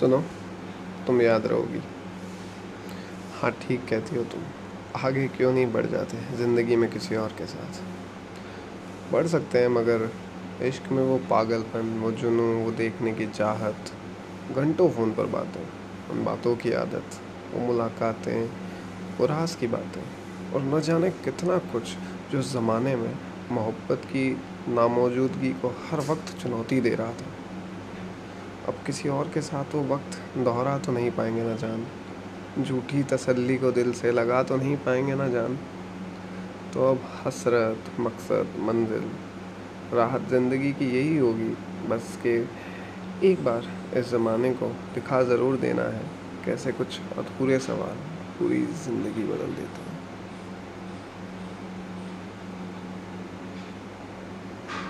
सुनो, तुम याद रहोगी। हाँ ठीक कहती हो तुम। आगे क्यों नहीं बढ़ जाते ज़िंदगी में किसी और के साथ? बढ़ सकते हैं, मगर इश्क में वो पागलपन, वो जुनू, वो देखने की चाहत, घंटों फ़ोन पर बातें, उन बातों की आदत, वो मुलाकातें, वो राज की बातें, और न जाने कितना कुछ जो ज़माने में मोहब्बत की नामौजूदगी को हर वक्त चुनौती दे रहा था। अब किसी और के साथ वो वक्त दोहरा तो नहीं पाएँगे ना जान। झूठी तसल्ली को दिल से लगा तो नहीं पाएँगे ना जान। तो अब हसरत, मकसद, मंजिल, राहत ज़िंदगी की यही होगी। बस के एक बार इस ज़माने को दिखा ज़रूर देना है, कैसे कुछ अधूरे सवाल पूरी ज़िंदगी बदल देते